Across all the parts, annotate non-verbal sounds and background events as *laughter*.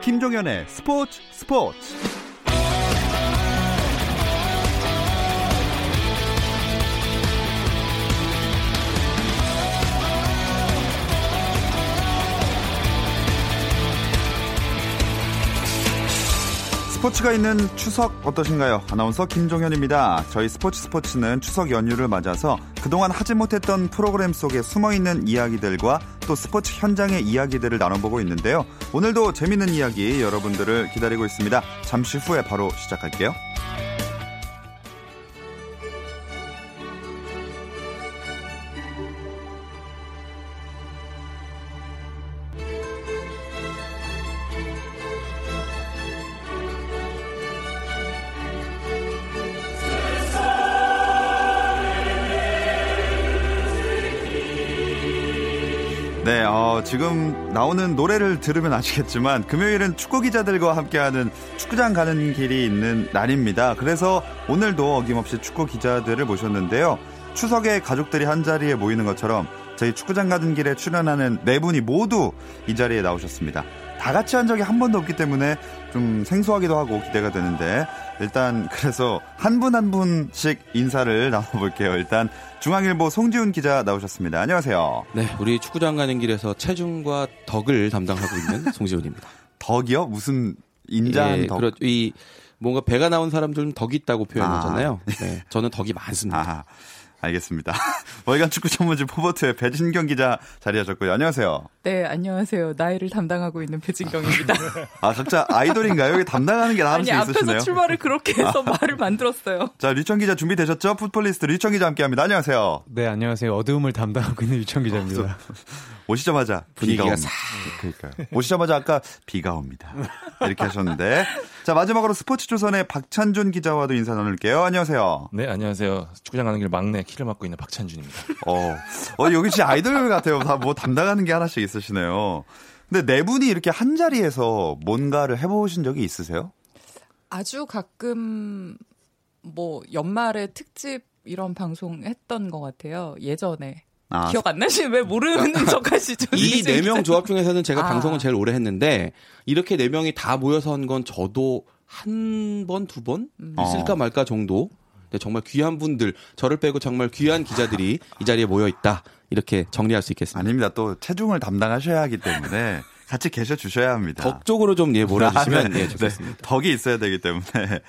김종현의 스포츠 스포츠 스포츠가 있는 추석 어떠신가요? 아나운서 김종현입니다. 저희 스포츠 스포츠는 추석 연휴를 맞아서 그동안 하지 못했던 프로그램 속에 숨어 있는 이야기들과 또 스포츠 현장의 이야기들을 나눠보고 있는데요. 오늘도 재밌는 이야기 여러분들을 기다리고 있습니다. 잠시 후에 바로 시작할게요. 네, 어, 지금 나오는 노래를 들으면 아시겠지만 금요일은 축구 기자들과 함께하는 축구장 가는 길이 있는 날입니다. 그래서 오늘도 어김없이 축구 기자들을 모셨는데요. 추석에 가족들이 한 자리에 모이는 것처럼 저희 축구장 가는 길에 출연하는 네 분이 모두 이 자리에 나오셨습니다. 다 같이 한 적이 한 번도 없기 때문에 좀 생소하기도 하고 기대가 되는데 일단 *laughs* 그래서 한 분 한 분씩 인사를 *laughs* 나눠볼게요. 일단 중앙일보 송지훈 기자 나오셨습니다. 안녕하세요. 네, 우리 축구장 가는 길에서 체중과 덕을 담당하고 있는 *laughs* 송지훈입니다. 덕이요? 무슨 인자한 예, 덕? 그렇, 이 뭔가 배가 나온 사람들은 덕이 있다고 표현하잖아요. 아, 네, 저는 덕이 많습니다. 아, 알겠습니다. 월간 축구 전문지 포버트의 배진경 기자 자리하셨고요. 안녕하세요. 네, 안녕하세요. 나이를 담당하고 있는 배진경입니다. *laughs* 아, 각자 아이돌인가요? 여기 담당하는 게 하나씩 아니, 있으시네요. 앞에서 출발을 *laughs* 그렇게 해서 말을 만들었어요. 자, 류청 기자 준비되셨죠? 풋볼리스트 류청 기자 함께합니다. 안녕하세요. 네, 안녕하세요. 어두움을 담당하고 있는 류청 기자입니다. 오시자마자 비가 분위기가 옵니다. 그러니까요. 오시자마자 아까 비가 옵니다. *laughs* 이렇게 하셨는데. 자, 마지막으로 스포츠 조선의 박찬준 기자와도 인사 나눌게요. 안녕하세요. 네, 안녕하세요. 축구장 가는 길 막내 키를 맡고 있는 박찬준입니다. 어, 어 여기 진짜 아이돌 같아요. 다 뭐 담당하는 게 하나씩 있 으시네요. 근데 네 분이 이렇게 한 자리에서 뭔가를 해보신 적이 있으세요? 아주 가끔 뭐 연말에 특집 이런 방송 했던 것 같아요. 예전에. 아, 기억 안 나시는 왜 모르는 *laughs* 척 하시죠? 이 네 명 조합 중에서는 제가 아. 방송을 제일 오래 했는데 이렇게 네 명이 다 모여서 한 건 저도 한 번, 두번 음. 있을까 말까 정도. 근데 정말 귀한 분들, 저를 빼고 정말 귀한 기자들이 이 자리에 모여 있다. 이렇게 정리할 수 있겠습니다. 아닙니다. 또 체중을 담당하셔야 하기 때문에 같이 계셔 주셔야 합니다. 덕 쪽으로 좀 예, 몰아주시면 아, 네. 예, 좋겠습니다. 네, 덕이 있어야 되기 때문에 *laughs*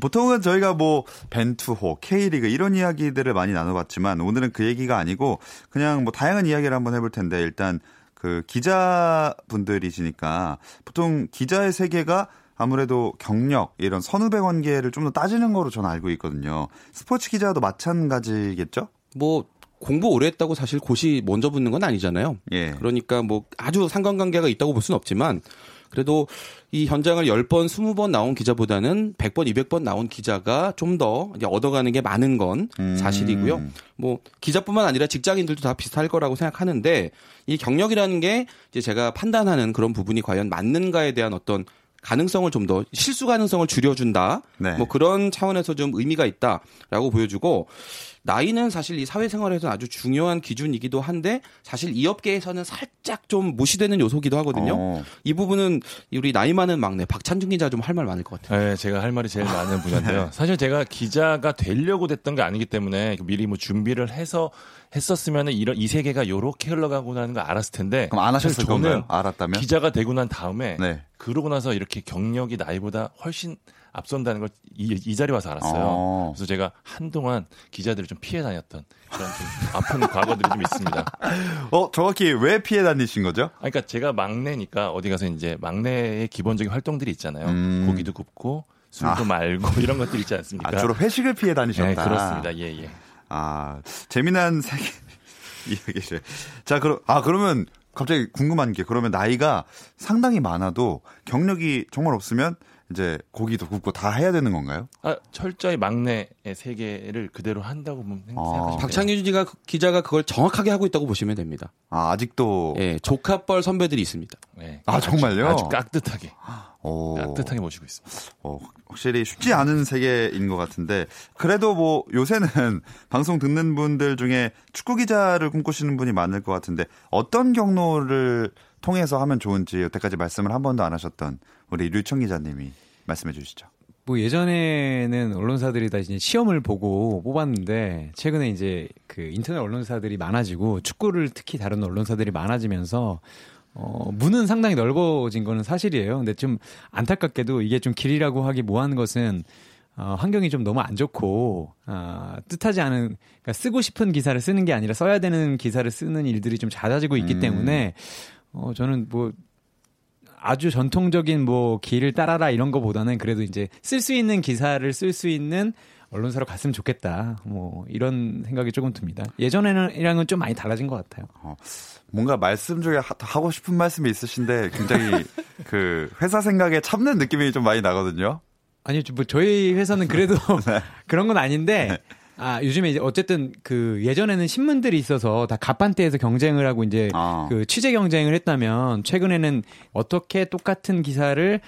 보통은 저희가 뭐 벤투호, K리그 이런 이야기들을 많이 나눠봤지만 오늘은 그 얘기가 아니고 그냥 뭐 다양한 이야기를 한번 해볼 텐데 일단 그 기자분들이시니까 보통 기자의 세계가 아무래도 경력 이런 선후배 관계를 좀 더 따지는 거로 저는 알고 있거든요. 스포츠 기자도 마찬가지겠죠? 뭐 공부 오래 했다고 사실 고시 먼저 붙는 건 아니잖아요. 예. 그러니까 뭐 아주 상관관계가 있다고 볼 수는 없지만 그래도 이 현장을 10번, 20번 나온 기자보다는 100번, 200번 나온 기자가 좀 더 얻어가는 게 많은 건 음. 사실이고요. 뭐 기자뿐만 아니라 직장인들도 다 비슷할 거라고 생각하는데 이 경력이라는 게 이제 제가 판단하는 그런 부분이 과연 맞는가에 대한 어떤 가능성을 좀 더 실수 가능성을 줄여준다. 네. 뭐 그런 차원에서 좀 의미가 있다라고 보여주고 나이는 사실 이 사회생활에서 아주 중요한 기준이기도 한데 사실 이 업계에서는 살짝 좀 무시되는 요소기도 하거든요. 어. 이 부분은 우리 나이 많은 막내 박찬준 기자 좀 할 말 많을 것 같아요. 네, 제가 할 말이 제일 많은 분야인데요. *laughs* 사실 제가 기자가 되려고 됐던 게 아니기 때문에 미리 뭐 준비를 해서 했었으면 이런 이 세계가 요렇게 흘러가고 나는 걸 알았을 텐데. 그럼 안 하셨을 건가요? 알았다면? 기자가 되고 난 다음에 네. 그러고 나서 이렇게 경력이 나이보다 훨씬 앞선다는 걸이 자리에 와서 알았어요. 어. 그래서 제가 한동안 기자들을 좀 피해 다녔던 그런 좀 아픈 *laughs* 과거들이 좀 있습니다. 어, 정확히 왜 피해 다니신 거죠? 아, 그러니까 제가 막내니까 어디 가서 이제 막내의 기본적인 활동들이 있잖아요. 음. 고기도 굽고 술도 아. 말고 *laughs* 이런 것들 있지 않습니까? 아, 주로 회식을 피해 다니셨다. 네, 그렇습니다. 예, 예. 아, 재미난 세계 *laughs* 이야기죠. 자, 그럼 아 그러면 갑자기 궁금한 게 그러면 나이가 상당히 많아도 경력이 정말 없으면 이제 고기도 굽고 다 해야 되는 건가요? 아, 철저히 막내의 세계를 그대로 한다고 보면 아. 생각하시면 박창규 기자가, 기자가 그걸 정확하게 하고 있다고 보시면 됩니다. 아, 아직도 예, 조카뻘 선배들이 있습니다. 네. 아, 정말요? 아주 깍듯하게. 오. 따뜻하게 모시고 있습니다. 어, 확실히 쉽지 않은 세계인 것 같은데 그래도 뭐 요새는 *laughs* 방송 듣는 분들 중에 축구 기자를 꿈꾸시는 분이 많을 것 같은데 어떤 경로를 통해서 하면 좋은지 여태까지 말씀을 한 번도 안 하셨던 우리 류청 기자님이 말씀해 주시죠. 뭐 예전에는 언론사들이 다 이제 시험을 보고 뽑았는데 최근에 이제 그 인터넷 언론사들이 많아지고 축구를 특히 다른 언론사들이 많아지면서 어 문은 상당히 넓어진 거는 사실이에요. 근데 좀 안타깝게도 이게 좀 길이라고 하기 뭐하는 것은 어, 환경이 좀 너무 안 좋고 어, 뜻하지 않은 그러니까 쓰고 싶은 기사를 쓰는 게 아니라 써야 되는 기사를 쓰는 일들이 좀 잦아지고 있기 음. 때문에 어 저는 뭐 아주 전통적인 뭐 길을 따라라 이런 거보다는 그래도 이제 쓸 수 있는 기사를 쓸 수 있는 언론사로 갔으면 좋겠다. 뭐 이런 생각이 조금 듭니다. 예전에는이랑은 좀 많이 달라진 것 같아요. 뭔가 말씀 중에 하, 하고 싶은 말씀이 있으신데 굉장히 *laughs* 그 회사 생각에 참는 느낌이 좀 많이 나거든요. 아니요, 뭐 저희 회사는 그래도 *laughs* 그런 건 아닌데 아 요즘에 이제 어쨌든 그 예전에는 신문들이 있어서 다 갑판대에서 경쟁을 하고 이제 아. 그 취재 경쟁을 했다면 최근에는 어떻게 똑같은 기사를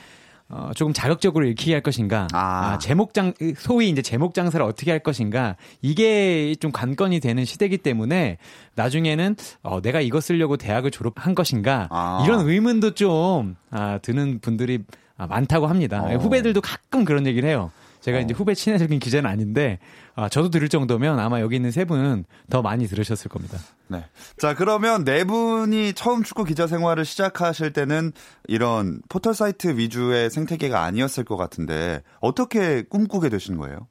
어, 조금 자극적으로 읽히게 할 것인가, 아. 아, 제목장 소위 이제 제목 장사를 어떻게 할 것인가 이게 좀 관건이 되는 시대이기 때문에 나중에는 어, 내가 이거 쓰려고 대학을 졸업한 것인가 아. 이런 의문도 좀 아, 드는 분들이 아, 많다고 합니다. 어. 후배들도 가끔 그런 얘기를 해요. 제가 이제 후배 친해적인 기자는 아닌데 아, 저도 들을 정도면 아마 여기 있는 세 분은 더 많이 들으셨을 겁니다. 네. 자, 그러면 네 분이 처음 축구 기자 생활을 시작하실 때는 이런 포털 사이트 위주의 생태계가 아니었을 것 같은데 어떻게 꿈꾸게 되신 거예요?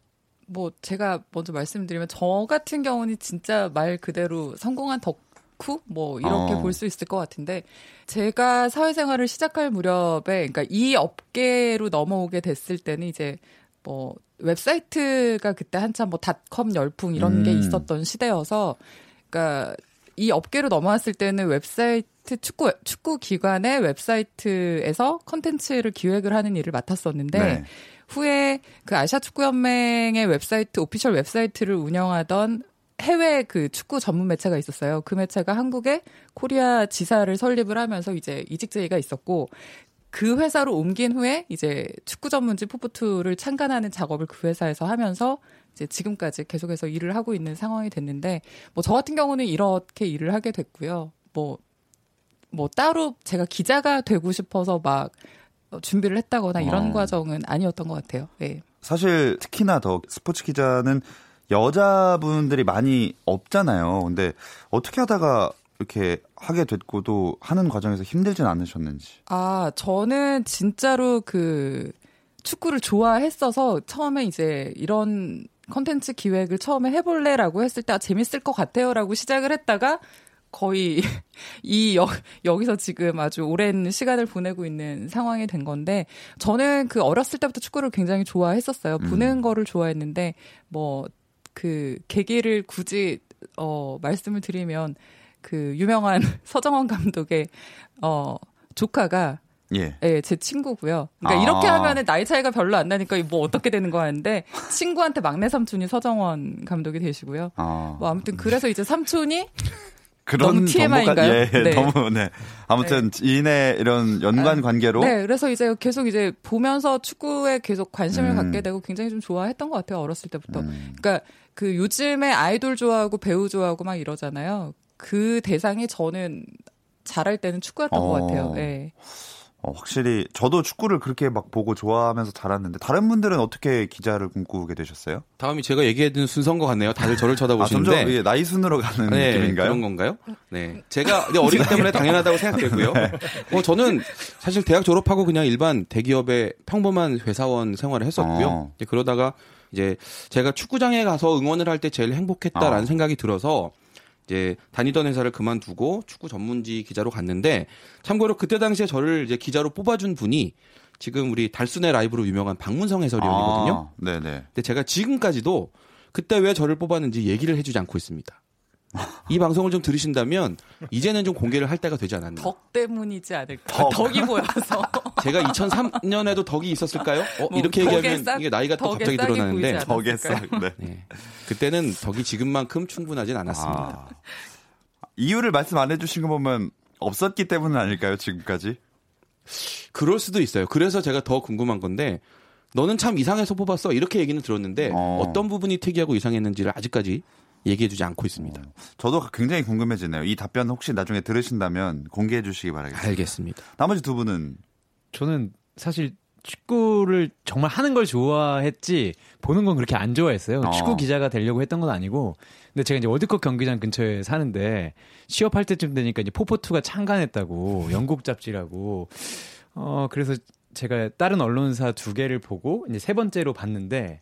뭐 제가 먼저 말씀드리면 저 같은 경우는 진짜 말 그대로 성공한 덕후 뭐 이렇게 어. 볼수 있을 것 같은데 제가 사회생활을 시작할 무렵에 그러니까 이 업계로 넘어오게 됐을 때는 이제 뭐 웹사이트가 그때 한참 뭐 닷컴 열풍 이런 게 음. 있었던 시대여서 그러니까 이 업계로 넘어왔을 때는 웹사이트 축구 축구 기관의 웹사이트에서 컨텐츠를 기획을 하는 일을 맡았었는데 네. 후에 그 아시아 축구 연맹의 웹사이트 official 웹사이트를 운영하던 해외 그 축구 전문 매체가 있었어요. 그 매체가 한국에 코리아 지사를 설립을 하면서 이제 이직 제의가 있었고 그 회사로 옮긴 후에 이제 축구 전문지 포포투를 창간하는 작업을 그 회사에서 하면서 이제 지금까지 계속해서 일을 하고 있는 상황이 됐는데 뭐 저 같은 경우는 이렇게 일을 하게 됐고요. 뭐뭐 따로 제가 기자가 되고 싶어서 막 어, 준비를 했다거나 이런 어. 과정은 아니었던 것 같아요. 네. 사실 특히나 더 스포츠 기자는 여자분들이 많이 없잖아요. 근데 어떻게 하다가 이렇게 하게 됐고도 하는 과정에서 힘들진 않으셨는지. 아, 저는 진짜로 그 축구를 좋아했어서 처음에 이제 이런 컨텐츠 기획을 처음에 해볼래라고 했을 때 아, 재밌을 것 같아요라고 시작을 했다가 거의 *laughs* 이 여, 여기서 지금 아주 오랜 시간을 보내고 있는 상황이 된 건데 저는 그 어렸을 때부터 축구를 굉장히 좋아했었어요. 보는 거를 좋아했는데 뭐 그 계기를 굳이 어 말씀을 드리면 그 유명한 *laughs* 서정원 감독의 어 조카가 예. 예, 제 친구고요. 그러니까 아. 이렇게 하면은 나이 차이가 별로 안 나니까 뭐 어떻게 되는 거 하는데 친구한테 막내 삼촌이 서정원 감독이 되시고요. 아. 뭐 아무튼 그래서 이제 삼촌이 그런 너무 TMI 인가요? 정보가- 예, 네. 너무 네. 아무튼 지인의 이런 연관 관계로 네, 그래서 이제 계속 이제 보면서 축구에 계속 관심을 음. 갖게 되고 굉장히 좀 좋아했던 것 같아요 어렸을 때부터. 그러니까 그 요즘에 아이돌 좋아하고 배우 좋아하고 막 이러잖아요. 그 대상이 저는 잘할 때는 축구였던 어. 것 같아요. 예. 어, 확실히 저도 축구를 그렇게 막 보고 좋아하면서 자랐는데 다른 분들은 어떻게 기자를 꿈꾸게 되셨어요? 다음이 제가 얘기했던 순서인 것 같네요. 다들 저를 아, 쳐다보시는데. 점점 이게 나이 순으로 가는 네, 느낌인가요? 그런 건가요? 네. 제가 어리기 *laughs* 때문에 당연하다고 생각되고요. 네. 어, 저는 사실 대학 졸업하고 그냥 일반 대기업의 평범한 회사원 생활을 했었고요. 어. 이제 그러다가 이제 제가 축구장에 가서 응원을 할 때 제일 행복했다라는 어. 생각이 들어서 이제 다니던 회사를 그만두고 축구 전문지 기자로 갔는데 참고로 그때 당시에 저를 이제 기자로 뽑아준 분이 지금 우리 달순의 라이브로 유명한 박문성 해설위원이거든요. 아, 네네. 근데 제가 지금까지도 그때 왜 저를 뽑았는지 얘기를 해주지 않고 있습니다. 이 방송을 좀 들으신다면 이제는 좀 공개를 할 때가 되지 않았나. 덕 때문이지 않을까. 덕. 덕이 보여서. *laughs* 제가 2003년에도 덕이 있었을까요? 어, 뭐 이렇게 덕에 얘기하면 싹- 이게 나이가 또 덕에 갑자기 드러나는데 덕에서 않았을까요? 네. 네. 그때는 덕이 지금만큼 충분하진 않았습니다. 아. 이유를 말씀 안 해주신 거 보면 없었기 때문은 아닐까요 지금까지? 그럴 수도 있어요. 그래서 제가 더 궁금한 건데 너는 참 이상해서 뽑았어 이렇게 얘기는 들었는데 어. 어. 떤 부분이 특이하고 이상했는지를 아직까지 얘기해주지 않고 있습니다. 저도 굉장히 궁금해지네요. 이 답변 혹시 나중에 들으신다면 공개해 주시기 바라겠습니다. 알겠습니다. 나머지 두 분은 저는 사실 축구를 정말 하는 걸 좋아했지 보는 건 그렇게 안 좋아했어요. 어. 축구 기자가 되려고 했던 건 아니고 근데 제가 이제 월드컵 경기장 근처에 사는데 취업할 때쯤 되니까 이제 포포투가 창간했다고 영국 잡지라고 어 그래서 제가 다른 언론사 두 개를 보고 이제 세 번째로 봤는데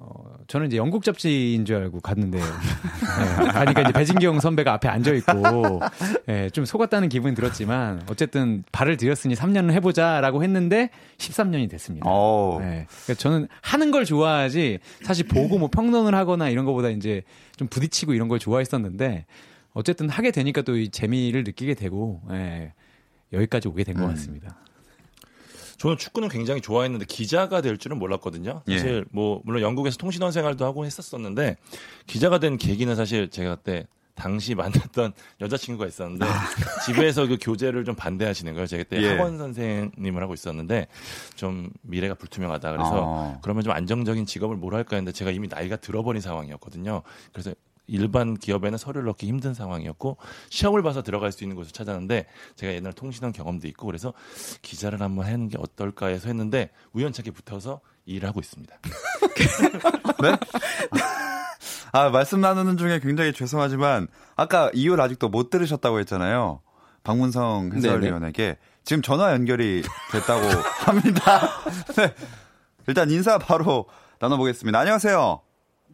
어, 저는 이제 영국 잡지인 줄 알고 갔는데, *laughs* 네, 가니까 이제 배진경 선배가 앞에 앉아 있고, 예, 좀 속았다는 기분이 들었지만, 어쨌든 발을 들였으니 3년을 해보자라고 했는데, 13년이 됐습니다. 어. 네. 그러니까 저는 하는 걸 좋아하지, 사실 보고 뭐 평론을 하거나 이런 거보다 이제 좀 부딪히고 이런 걸 좋아했었는데, 어쨌든 하게 되니까 또 이 재미를 느끼게 되고, 예, 여기까지 오게 된것 음. 같습니다. 저는 축구는 굉장히 좋아했는데 기자가 될 줄은 몰랐거든요. 예. 사실 뭐 물론 영국에서 통신원 생활도 하고 했었었는데 기자가 된 계기는 사실 제가 그때 당시 *laughs* 만났던 여자친구가 있었는데 집에서 그 교재를 좀 반대하시는 거예요. 제가 그때 예. 학원 선생님을 하고 있었는데 좀 미래가 불투명하다. 그래서 어. 그러면 좀 안정적인 직업을 뭘 할까 했는데 제가 이미 나이가 들어버린 상황이었거든요. 그래서 일반 기업에는 서류를 넣기 힘든 상황이었고 시험을 봐서 들어갈 수 있는 곳을 찾았는데 제가 옛날 통신원 경험도 있고 그래서 기자를 한번 하는 게 어떨까 해서 했는데 우연찮게 붙어서 일을 하고 있습니다. *laughs* 아, 말씀 나누는 중에 굉장히 죄송하지만 아까 이유를 아직도 못 들으셨다고 했잖아요. 박문성 해설위원에게 지금 전화 연결이 됐다고 *laughs* 합니다. 네. 일단 인사 바로 나눠보겠습니다. 안녕하세요.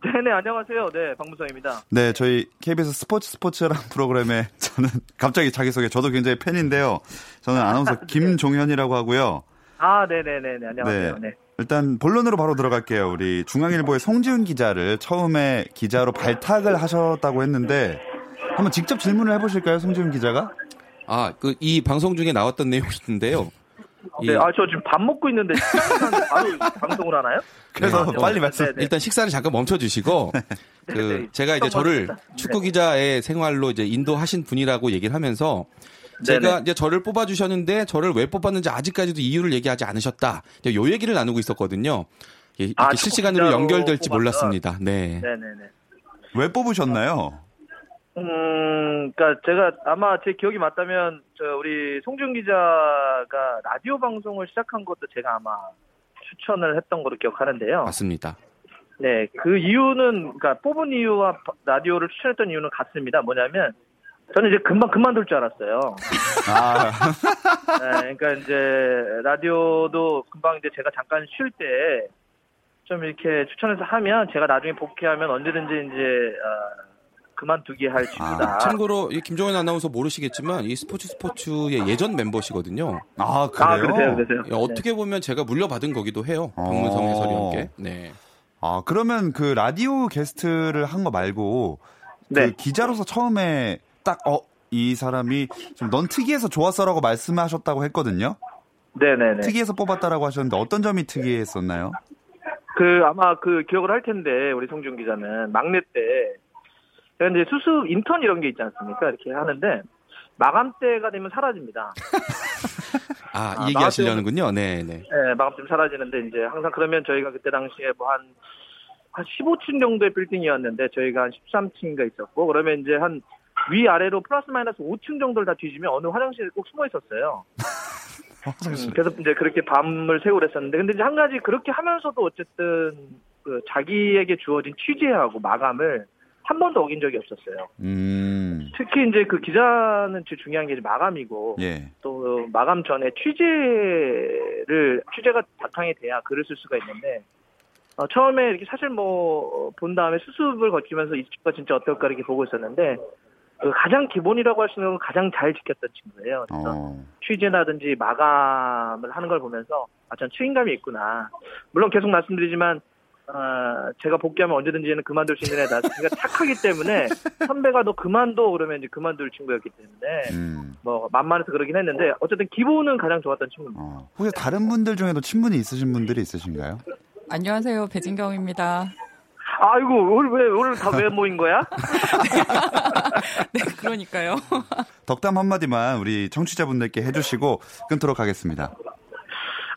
네네 *laughs* 안녕하세요. 네 박무성입니다. 네, 저희 KBS 스포츠 스포츠랑 *laughs* 프로그램에 저는 갑자기 자기소개 저도 굉장히 팬인데요. 저는 *laughs* 아나운서 김종현이라고 하고요. 아 네네네네 안녕하세요. 네. 일단 본론으로 바로 들어갈게요. 우리 중앙일보의 송지훈 기자를 처음에 기자로 발탁을 하셨다고 했는데 한번 직접 질문을 해보실까요, 송지훈 기자가? 아, 그 이 방송 중에 나왔던 내용이 있는데요. 이- 네, 아 저 지금 밥 먹고 있는데 시간이 바로 *laughs* 방송을 하나요? 그래서 네, 빨리 네, 말씀. 네, 네. 일단 식사를 잠깐 멈춰 주시고 *laughs* 그 네. 제가 이제 저를 네. 축구 기자의 생활로 이제 인도하신 분이라고 얘기를 하면서 제가 네네. 이제 저를 뽑아 주셨는데 저를 왜 뽑았는지 아직까지도 이유를 얘기하지 않으셨다. 이제 요 얘기를 나누고 있었거든요. 예, 이렇게 아, 실시간으로 연결될지 뽑았다. 몰랐습니다. 네. 네네네. 왜 뽑으셨나요? 음, 그러니까 제가 아마 제 기억이 맞다면 저 우리 송준 기자가 라디오 방송을 시작한 것도 제가 아마 추천을 했던 거로 기억하는데요. 맞습니다. 네, 그 이유는 그러니까 뽑은 이유와 바- 라디오를 추천했던 이유는 같습니다. 뭐냐면 저는 이제 금방 그만둘 줄 알았어요. 아, *laughs* 네, 그러니까 이제 라디오도 금방 이제 제가 잠깐 쉴 때 좀 이렇게 추천해서 하면 제가 나중에 복귀하면 언제든지 이제 어, 그만두게 할 친구다. 참고로 이 김종현 아나운서 모르시겠지만 이 스포츠 스포츠의 예전 멤버시거든요. 아 아, 그래요? 그러세요, 그러세요. 예, 어떻게 보면 제가 물려받은 거기도 해요. 어. 박문성 해설위원께. 네. 아, 그러면 그 라디오 게스트를 한 거 말고 그 네. 기자로서 처음에 딱 어, 이 사람이 좀 넌 특이해서 좋았어라고 말씀하셨다고 했거든요. 네네네. 특이해서 뽑았다라고 하셨는데 어떤 점이 특이했었나요? 그 아마 그 기억을 할 텐데 우리 송준 기자는 막내 때 제가 이제 수습 인턴 이런 게 있지 않습니까? 이렇게 하는데 마감 때가 되면 사라집니다. 아, *laughs* 아, 이 얘기 하시려는군요. 네, 네. 네, 마감 때 사라지는데 이제 항상 그러면 저희가 그때 당시에 뭐한한 15층 정도의 빌딩이었는데 저희가 한 13층인가 있었고 그러면 이제 한 위아래로 플러스 마이너스 5층 정도를 다 뒤지면 어느 화장실에 꼭 숨어 있었어요. *laughs* 음, 그래서 이제 그렇게 밤을 새고 그랬었는데 근데 이제 한 가지 그렇게 하면서도 어쨌든 그 자기에게 주어진 취재하고 마감을 한 번도 어긴 적이 없었어요. 음, 특히 이제 그 기자는 제일 중요한 게 마감이고 예. 또 마감 전에 취재를 취재가 바탕이 돼야 글을 쓸 수가 있는데 어, 처음에 이렇게 사실 뭐 본 다음에 수습을 거치면서 이 친구가 진짜 어떨까 이렇게 보고 있었는데 그 가장 기본이라고 할 수 있는 건 가장 잘 지켰던 친구예요. 그래서 어. 취재라든지 마감을 하는 걸 보면서 아, 전 책임감이 있구나. 물론 계속 말씀드리지만 어, 제가 복귀하면 언제든지 얘는 그만둘 수 있는 애다. 제가 착하기 때문에 *laughs* 선배가 너 그만둬 그러면 이제 그만둘 친구였기 때문에 음. 뭐 만만해서 그러긴 했는데 어쨌든 기본은 가장 좋았던 친구입니다. 어. 혹시 다른 분들 중에도 친분이 있으신 분들이 있으신가요? 안녕하세요. 배진경입니다. 아이고 오늘 왜 오늘 다 왜 모인 거야? *laughs* 네, 그러니까요. 덕담 한마디만 우리 청취자분들께 해주시고 끊도록 하겠습니다.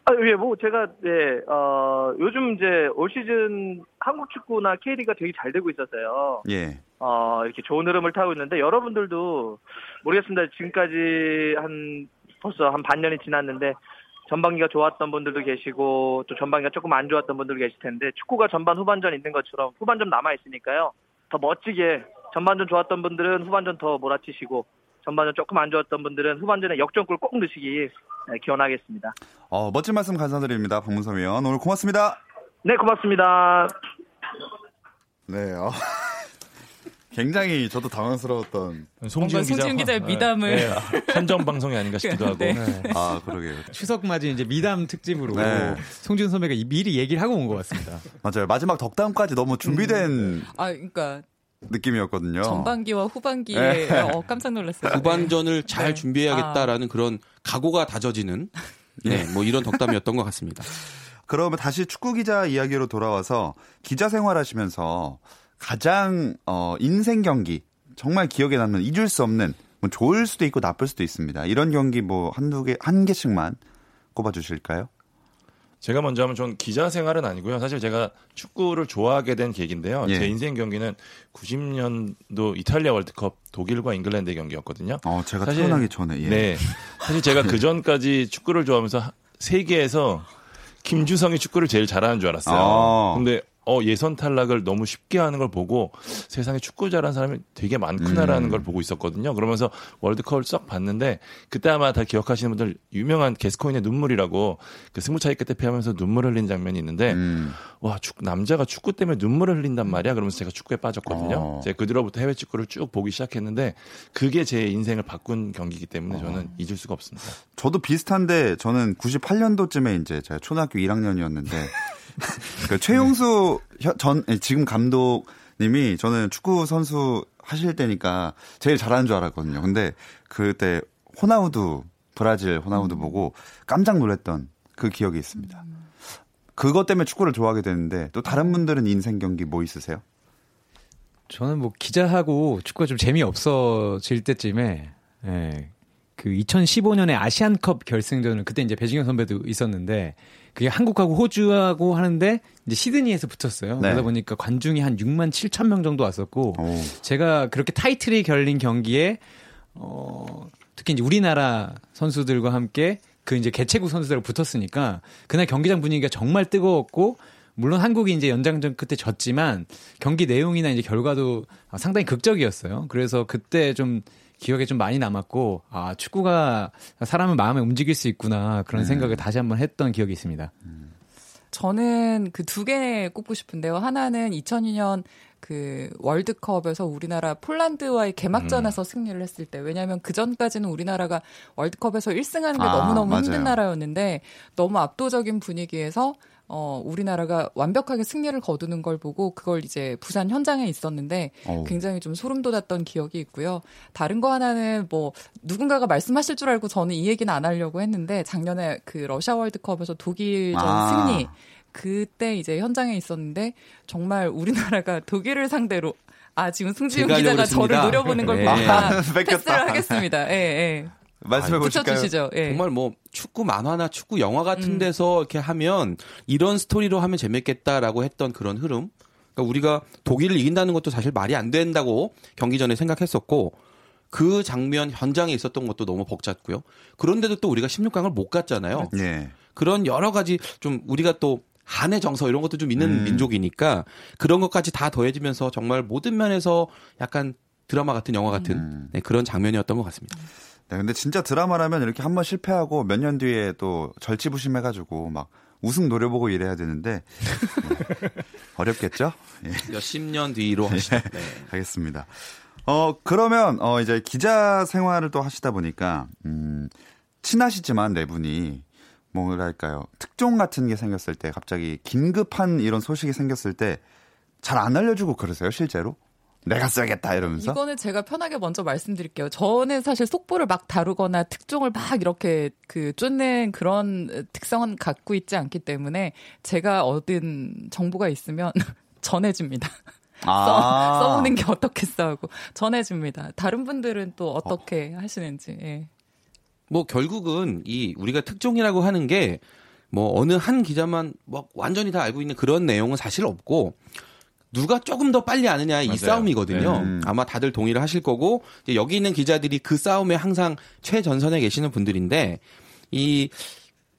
아, 예, 뭐, 제가, 네, 어, 요즘 이제 올 시즌 한국 축구나 K리가 되게 잘 되고 있었어요. 예. 어, 이렇게 좋은 흐름을 타고 있는데, 여러분들도 모르겠습니다. 지금까지 한, 벌써 한 반년이 지났는데, 전반기가 좋았던 분들도 계시고, 또 전반기가 조금 안 좋았던 분들도 계실 텐데, 축구가 전반, 후반전 있는 것처럼 후반전 남아있으니까요. 더 멋지게, 전반전 좋았던 분들은 후반전 더 몰아치시고, 전반전 조금 안 좋았던 분들은 후반전에 역전골 꼭 넣으시기 네, 기원하겠습니다. 어, 멋진 말씀 감사드립니다. 박문섭 의원. 오늘 고맙습니다. 네, 고맙습니다. 네, 어. *laughs* 굉장히 저도 당황스러웠던. 송지훈 기자의 미담을. 네, 선정 방송이 아닌가 싶기도 하고. 네. 아, 그러게요. 추석 맞이 이제 미담 특집으로 네. 송준 선배가 이- 미리 얘기를 하고 온 것 같습니다. 맞아요. 마지막 덕담까지 너무 준비된 아, 그러니까 느낌이었거든요. 전반기와 후반기에 네. 어, 깜짝 놀랐어요. 후반전을 잘 네. 준비해야겠다라는 그런 각오가 다져지는 네, 뭐 이런 덕담이었던 것 같습니다. *laughs* 그러면 다시 축구 기자 이야기로 돌아와서 기자 생활하시면서 가장 어, 인생 경기 정말 기억에 남는 잊을 수 없는 뭐 좋을 수도 있고 나쁠 수도 있습니다. 이런 경기 뭐 한두 개 한 개씩만 꼽아 주실까요? 제가 먼저 하면 전 기자 생활은 아니고요. 사실 제가 축구를 좋아하게 된 계기인데요. 예. 제 인생 경기는 90년도 이탈리아 월드컵 독일과 잉글랜드의 경기였거든요. 어, 제가 사실- 태어나기 전에 예. 네. 사실 제가 *laughs* 그 전까지 축구를 좋아하면서 하- 세계에서 김주성이 축구를 제일 잘하는 줄 알았어요. 아. 근데 어, 예선 탈락을 너무 쉽게 하는 걸 보고 세상에 축구 잘하는 사람이 되게 많구나라는 음. 걸 보고 있었거든요. 그러면서 월드컵을 썩 봤는데 그때 아마 다 기억하시는 분들 유명한 게스코인의 눈물이라고 그 승부 차이 끝에 패하면서 눈물 흘린 장면이 있는데 음. 와, 축, 남자가 축구 때문에 눈물을 흘린단 말이야. 그러면서 제가 축구에 빠졌거든요. 어. 제가 그 뒤로부터 해외 축구를 쭉 보기 시작했는데 그게 제 인생을 바꾼 경기이기 때문에 저는 잊을 수가 없습니다. 저도 비슷한데 저는 98년도쯤에 이제 제가 초등학교 1학년이었는데 *laughs* 그 최용수 혀- 전 예, 지금 감독님이 저는 축구 선수 하실 때니까 제일 잘하는 줄 알았거든요. 근데 그때 호나우두 브라질 호나우두 보고 깜짝 놀랐던 그 기억이 있습니다. 그것 때문에 축구를 좋아하게 되는데 또 다른 분들은 인생 경기 뭐 있으세요? 저는 뭐 기자하고 축구가 좀 재미없어질 때쯤에 예, 그 2015년에 아시안컵 결승전을 그때 이제 배진경 선배도 있었는데 그게 한국하고 호주하고 하는데 이제 시드니에서 붙었어요. 네. 그러다 보니까 관중이 한 6만 7천 명 정도 왔었고 오. 제가 그렇게 타이틀이 결린 경기에 어 특히 이제 우리나라 선수들과 함께 그 이제 개최국 선수들하고 붙었으니까 그날 경기장 분위기가 정말 뜨거웠고 물론 한국이 이제 연장전 끝에 졌지만 경기 내용이나 이제 결과도 상당히 극적이었어요. 그래서 그때 좀 기억에 좀 많이 남았고 아 축구가 사람의 마음을 움직일 수 있구나 그런 생각을 다시 한번 했던 기억이 있습니다. 저는 그 두 개 꼽고 싶은데요. 하나는 2002년 그 월드컵에서 우리나라 폴란드와의 개막전에서 승리를 했을 때 왜냐하면 그 전까지는 우리나라가 월드컵에서 1승하는 게 아, 너무 너무 맞아요. 힘든 나라였는데 너무 압도적인 분위기에서 어 우리나라가 완벽하게 승리를 거두는 걸 보고 그걸 이제 부산 현장에 있었는데 어우. 굉장히 좀 소름 돋았던 기억이 있고요. 다른 거 하나는 뭐 누군가가 말씀하실 줄 알고 저는 이 얘기는 안 하려고 했는데 작년에 그 러시아 월드컵에서 독일전 아. 승리 그때 이제 현장에 있었는데 정말 우리나라가 *laughs* 독일을 상대로 아 지금 승지훈 제가 기자가 저를. 노려보는 걸 네. 보니까 아, *laughs* 뺏겼다. 패스를 하겠습니다. 예, 예. 말씀해 보실까요? 붙여주시죠. 예. 정말 뭐 축구 만화나 축구 영화 같은 음. 데서 이렇게 하면 이런 스토리로 하면 재밌겠다라고 했던 그런 흐름. 그러니까 우리가 독일을 이긴다는 것도 사실 말이 안 된다고 경기 전에 생각했었고 그 장면 현장에 있었던 것도 너무 벅찼고요. 그런데도 또 우리가 16강을 못 갔잖아요. 예. 그런 여러 가지 좀 우리가 또 한의 정서 이런 것도 좀 있는 음. 민족이니까 그런 것까지 다 더해지면서 정말 모든 면에서 약간 드라마 같은 영화 같은 음. 네, 그런 장면이었던 것 같습니다. 네, 근데 진짜 드라마라면 이렇게 한번 실패하고 몇 년 뒤에 또 절치부심해가지고 막 우승 노려보고 이래야 되는데 네. 어렵겠죠? 예, 몇십 년 뒤로 하시죠. 네. 알겠습니다. 어 그러면 어 이제 기자 생활을 또 하시다 보니까 음 친하시지만 네 분이 뭐랄까요 특종 같은 게 생겼을 때 갑자기 긴급한 이런 소식이 생겼을 때 잘 안 알려주고 그러세요 실제로? 내가 써야겠다 이러면서. 이거는 제가 편하게 먼저 말씀드릴게요. 저는 사실 속보를 막 다루거나 특종을 막 이렇게 그 쫓는 그런 특성은 갖고 있지 않기 때문에 제가 얻은 정보가 있으면 *laughs* 전해집니다. 아. *laughs* 써, 보는 게 어떻겠어 하고 전해줍니다. 다른 분들은 또 어떻게 어. 하시는지. 예. 뭐 결국은 이 우리가 특종이라고 하는 게 뭐 어느 한 기자만 뭐 완전히 다 알고 있는 그런 내용은 사실 없고 누가 조금 더 빨리 아느냐 이 맞아요. 싸움이거든요. 네. 음. 아마 다들 동의를 하실 거고 여기 있는 기자들이 그 싸움에 항상 최전선에 계시는 분들인데 이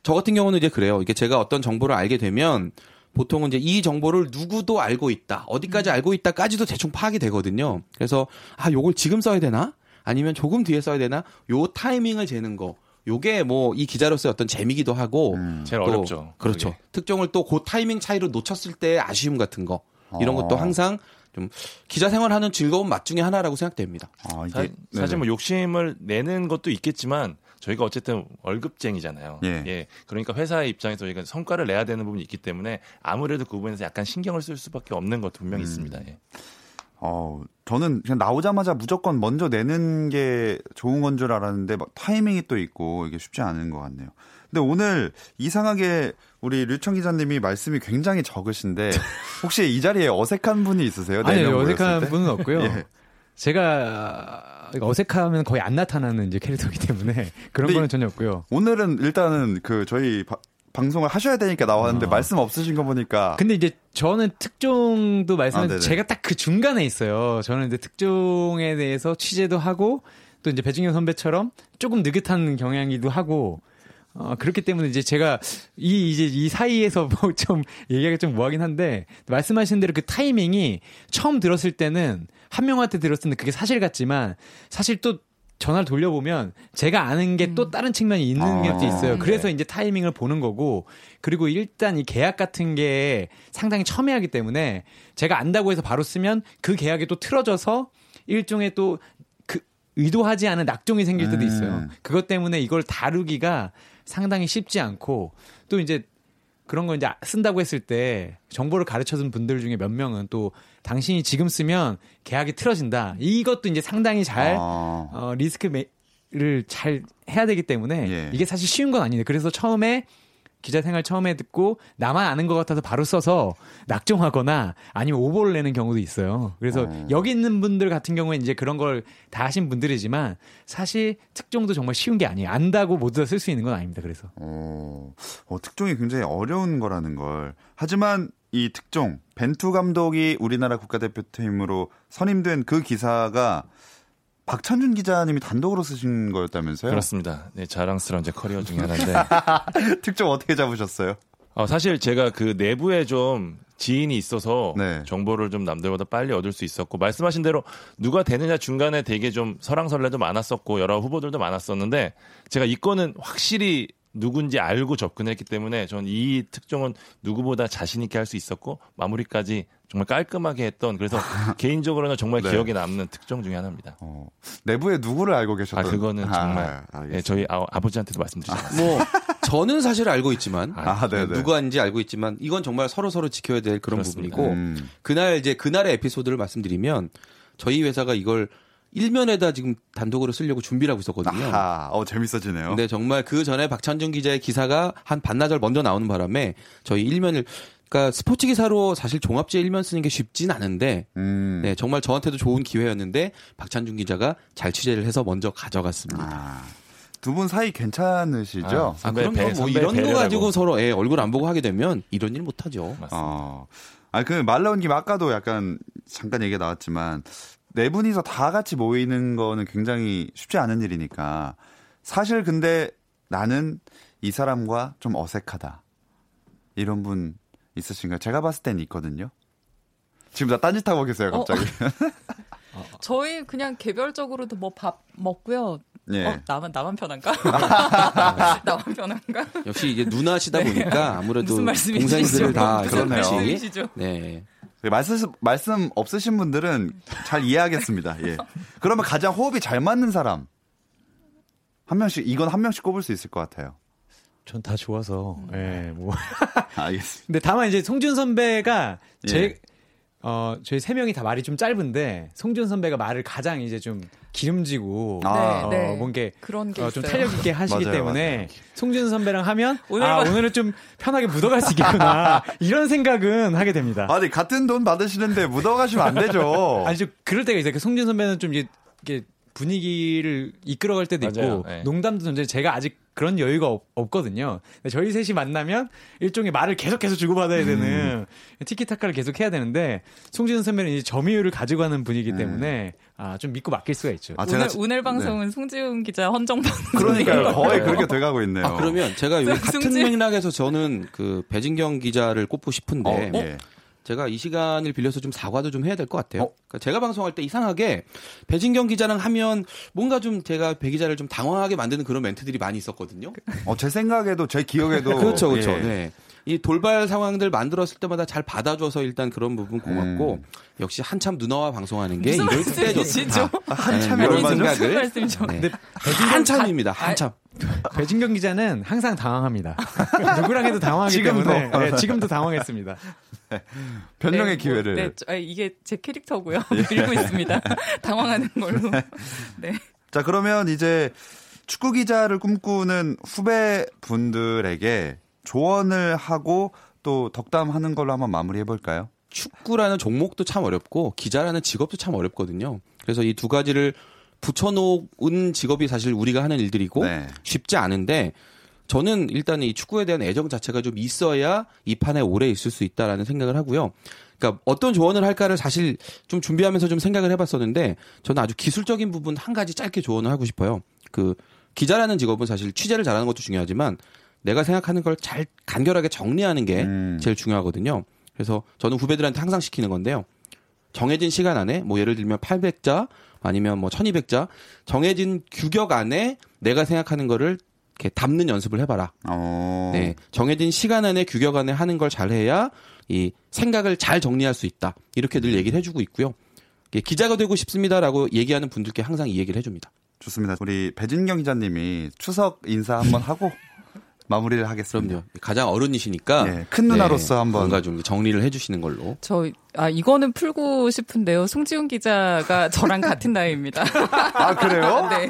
저 같은 경우는 이제 그래요. 이게 제가 어떤 정보를 알게 되면 보통은 이제 이 정보를 누구도 알고 있다. 어디까지 음. 알고 있다까지도 대충 파악이 되거든요. 그래서 아, 요걸 지금 써야 되나? 아니면 조금 뒤에 써야 되나? 요 타이밍을 재는 거. 요게 뭐 이 기자로서의 어떤 재미기도 하고 음. 제일 어렵죠. 그렇죠. 그게. 특종을 또 그 타이밍 차이로 놓쳤을 때 아쉬움 같은 거. 이런 것도 어. 항상 좀 기자 생활하는 즐거운 맛 중에 하나라고 생각됩니다. 아, 이게, 사, 실뭐 욕심을 내는 것도 있겠지만 저희가 어쨌든 월급쟁이잖아요. 예. 예. 그러니까 회사의 입장에서 저희가 성과를 내야 되는 부분이 있기 때문에 아무래도 그 부분에서 약간 신경을 쓸 수밖에 없는 것도 분명히 음. 있습니다. 예. 어, 저는 그냥 나오자마자 무조건 먼저 내는 게 좋은 건 줄 알았는데 막 타이밍이 또 있고 이게 쉽지 않은 것 같네요. 근데 오늘 이상하게 우리 류청 기자님이 말씀이 굉장히 적으신데 *laughs* 혹시 이 자리에 어색한 분이 있으세요? 아니 어색한 분은 없고요. *laughs* 예. 제가 어색하면 거의 안 나타나는 이제 캐릭터이기 때문에 *laughs* 그런 거는 전혀 없고요. 오늘은 일단은 그 저희 바, 방송을 하셔야 되니까 나왔는데 어. 말씀 없으신 거 보니까. 근데 이제 저는 특종도 말씀해서 아, 제가 딱 그 중간에 있어요. 저는 이제 특종에 대해서 취재도 하고 또 이제 배준경 선배처럼 조금 느긋한 경향이기도 하고 어, 그렇기 때문에 이제 제가 이 이제 이 사이에서 *laughs* 뭐 좀 얘기하기 좀 뭐하긴 한데 말씀하신 대로 그 타이밍이 처음 들었을 때는 한 명한테 들었을 때는 그게 사실 같지만 사실 또 전화를 돌려보면 제가 아는 게또 음. 다른 측면이 있는 아, 것도 있어요. 네. 그래서 이제 타이밍을 보는 거고 그리고 일단 이 계약 같은 게 상당히 첨예하기 때문에 제가 안다고 해서 바로 쓰면 그 계약이 또 틀어져서 일종의 또그 의도하지 않은 낙종이 생길 때도 있어요. 음. 그것 때문에 이걸 다루기가 상당히 쉽지 않고 또 이제 그런 거 이제 쓴다고 했을 때 정보를 가르쳐준 분들 중에 몇 명은 또 당신이 지금 쓰면 계약이 틀어진다. 이것도 이제 상당히 잘 아. 어, 리스크를 잘 해야 되기 때문에 예. 이게 사실 쉬운 건 아니에요. 그래서 처음에 기자 생활 처음에 듣고 나만 아는 것 같아서 바로 써서 낙종하거나 아니면 오보를 내는 경우도 있어요. 그래서 어. 여기 있는 분들 같은 경우에 이제 그런 걸 다 하신 분들이지만 사실 특종도 정말 쉬운 게 아니에요. 안다고 모두 다 쓸 수 있는 건 아닙니다. 그래서. 어, 어, 특종이 굉장히 어려운 거라는 걸. 하지만 이 특종 벤투 감독이 우리나라 국가대표팀으로 선임된 그 기사가 박찬준 기자님이 단독으로 쓰신 거였다면서요? 그렇습니다. 네, 자랑스러운 제 커리어 중에 하나인데. *laughs* 특종 어떻게 잡으셨어요? 어, 사실 제가 그 내부에 좀 지인이 있어서 네. 정보를 좀 남들보다 빨리 얻을 수 있었고 말씀하신 대로 누가 되느냐 중간에 되게 좀 설랑설레도 많았었고 여러 후보들도 많았었는데 제가 이 건은 확실히 누군지 알고 접근했기 때문에 전 이 특종은 누구보다 자신 있게 할 수 있었고 마무리까지 정말 깔끔하게 했던 그래서 *laughs* 개인적으로는 정말 네. 기억에 남는 특종 중에 하나입니다. 어, 내부에 누구를 알고 계셨던? 아 그거는 아, 정말 아, 네, 저희 아, 버지한테도 말씀드리지 뭐 저는 사실 알고 있지만 아, 네, 네. 누구인지 알고 있지만 이건 정말 서로 서로 지켜야 될 그런 그렇습니다. 부분이고 음. 그날 이제 그날의 에피소드를 말씀드리면 저희 회사가 이걸 일면에다 지금 단독으로 쓰려고 준비를 하고 있었거든요. 아하, 어, 재밌어지네요. 근데 정말 그 전에 박찬준 기자의 기사가 한 반나절 먼저 나오는 바람에 저희 일면을 그러니까 스포츠 기사로 사실 종합제 일면 쓰는 게 쉽진 않은데 음. 네, 정말 저한테도 좋은 기회였는데 박찬준 기자가 잘 취재를 해서 먼저 가져갔습니다. 아. 두분 사이 괜찮으시죠? 아, 아 그런 거뭐 이런 거 가지고 서로 애 예, 얼굴 안 보고 하게 되면 이런 일 못 하죠. 맞습니다. 어. 아, 그 말 나온 김에 아까도 약간 잠깐 얘기가 나왔지만 네 분이서 다 같이 모이는 거는 굉장히 쉽지 않은 일이니까 사실 근데 나는 이 사람과 좀 어색하다. 이런 분 있으신가요? 제가 봤을 땐 있거든요. 지금 다 딴짓하고 계세요, 갑자기. 어. *laughs* 저희 그냥 개별적으로도 뭐 밥 먹고요. 예. 어, 나만 나만 편한가? *laughs* 나만 편한가? 역시 이게 누나시다 네. 보니까 아무래도 동생들을 다 그러네요. 네. 네. 말씀 말씀 없으신 분들은 잘 이해하겠습니다. 예. 그러면 가장 호흡이 잘 맞는 사람 한 명씩 이건 한 명씩 꼽을 수 있을 것 같아요. 전 다 좋아서. 예, 네, 뭐. *laughs* 알겠습니다. 근데 다만 이제 송준 선배가 제 예. 어, 저희 세 명이 다 말이 좀 짧은데 송준 선배가 말을 가장 이제 좀 기름지고 아. 어, 네, 네. 뭔게 그런 게 어, 좀. 탄력 있게 *laughs* 하시기 맞아요, 때문에 송준 선배랑 하면 오늘 아 봐- 오늘은 좀 편하게 묻어갈 수 있겠구나 이런 생각은 하게 됩니다. 아니 같은 돈 받으시는데 묻어가시면 안 되죠. *laughs* 아니 좀 그럴 때가 있어요. 그 송준 선배는 좀 이게, 이게 분위기를 이끌어갈 때도 맞아요. 있고 네. 농담도 던져 제가 아직 그런 여유가 없, 거든요 저희 셋이 만나면 일종의 말을 계속해서 주고받아야 되는 티키타카를 계속 해야 되는데 송준 선배는 이제 점유율을 가지고 가는 분이기 때문에 아, 좀 믿고 맡길 수가 있죠. 아, 오늘, 지- 오늘 네. 방송은 송지훈 기자 헌정 방송. 그러니까요. *laughs* 거의 그렇게 돼가고 있네요. 아, 그러면 제가 *laughs* 요 같은 승진. 맥락에서 저는 그 배진경 기자를 꼽고 싶은데 어, 예. 제가 이 시간을 빌려서 좀 사과도 좀 해야 될 것 같아요. 어? 그러니까 제가 방송할 때 이상하게 배진경 기자랑 하면 뭔가 좀 제가 배 기자를 좀 당황하게 만드는 그런 멘트들이 많이 있었거든요. 어, 제 생각에도 제 기억에도 *laughs* 그렇죠, 그렇죠. 예. 네. 이 돌발 상황들 만들었을 때마다 잘 받아줘서 일단 그런 부분 고맙고 역시 한참 누나와 방송하는 게 이럴 때 말씀이시죠? 좋다. 한참이 이런 얼마죠? 무슨 생각을 말씀이죠? 네. 한참입니다. 한참. 배진경 기자는 항상 당황합니다. *laughs* 누구랑 해도 당황하기 지금도. 때문에 네, 지금도 당황했습니다. 변명의 네, 기회를. 뭐, 네, 저- 아, 이게 제 캐릭터고요. 밀고 있습니다. *laughs* 당황하는 걸로. 네. 자, 그러면 이제 축구 기자를 꿈꾸는 후배 분들에게 조언을 하고 또 덕담하는 걸로 한번 마무리해 볼까요? 축구라는 종목도 참 어렵고 기자라는 직업도 참 어렵거든요. 그래서 이 두 가지를 붙여놓은 직업이 사실 우리가 하는 일들이고 네. 쉽지 않은데 저는 일단 이 축구에 대한 애정 자체가 좀 있어야 이 판에 오래 있을 수 있다라는 생각을 하고요. 그러니까 어떤 조언을 할까를 사실 좀 준비하면서 좀 생각을 해봤었는데 저는 아주 기술적인 부분 한 가지 짧게 조언을 하고 싶어요. 그 기자라는 직업은 사실 취재를 잘하는 것도 중요하지만 내가 생각하는 걸 잘 간결하게 정리하는 게 음. 제일 중요하거든요. 그래서 저는 후배들한테 항상 시키는 건데요. 정해진 시간 안에 뭐 예를 들면 800자 아니면 뭐 1200자 정해진 규격 안에 내가 생각하는 거를 이렇게 담는 연습을 해봐라. 어. 네. 정해진 시간 안에 규격 안에 하는 걸 잘해야 이 생각을 잘 정리할 수 있다. 이렇게 늘 얘기를 해주고 있고요. 기자가 되고 싶습니다라고 얘기하는 분들께 항상 이 얘기를 해줍니다. 좋습니다. 우리 배진경 기자님이 추석 인사 한번 하고 마무리를 하겠습니다. 그럼요. 가장 어른이시니까 예, 큰 누나로서 한번. 뭔가 좀 정리를 해주시는 걸로. 저, 아, 이거는 풀고 싶은데요. 송지훈 기자가 저랑 같은 나이입니다. *laughs* 아, 그래요? *laughs* 네.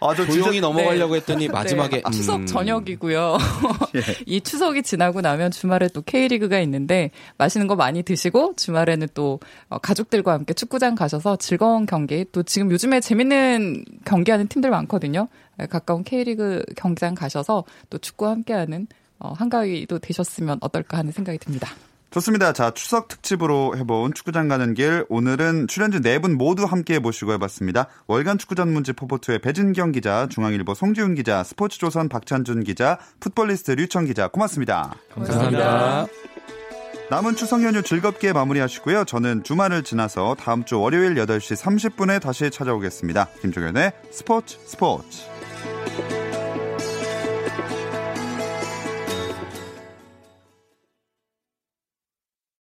아, 저 조용히 진짜 넘어가려고 했더니 마지막에 네, 추석 음, 저녁이고요. *laughs* 예. 이 추석이 지나고 나면 주말에 또 K리그가 있는데 맛있는 거 많이 드시고 주말에는 또 어, 가족들과 함께 축구장 가셔서 즐거운 경기 또 지금 요즘에 재밌는 경기하는 팀들 많거든요. 네, 가까운 K리그 경기장 가셔서 또 축구와 함께하는 어, 한가위도 되셨으면 어떨까 하는 생각이 듭니다. 좋습니다. 자, 추석 특집으로 해본 축구장 가는 길. 오늘은 출연진 네 분 모두 함께 모시고 해봤습니다. 월간 축구 전문지 포포투의 배진경 기자, 중앙일보 송지훈 기자, 스포츠조선 박찬준 기자, 풋볼리스트 류청 기자. 고맙습니다. 감사합니다. 남은 추석 연휴 즐겁게 마무리하시고요. 저는 주말을 지나서 다음 주 월요일 8시 30분에 다시 찾아오겠습니다. 김종현의 스포츠 스포츠. Thank you.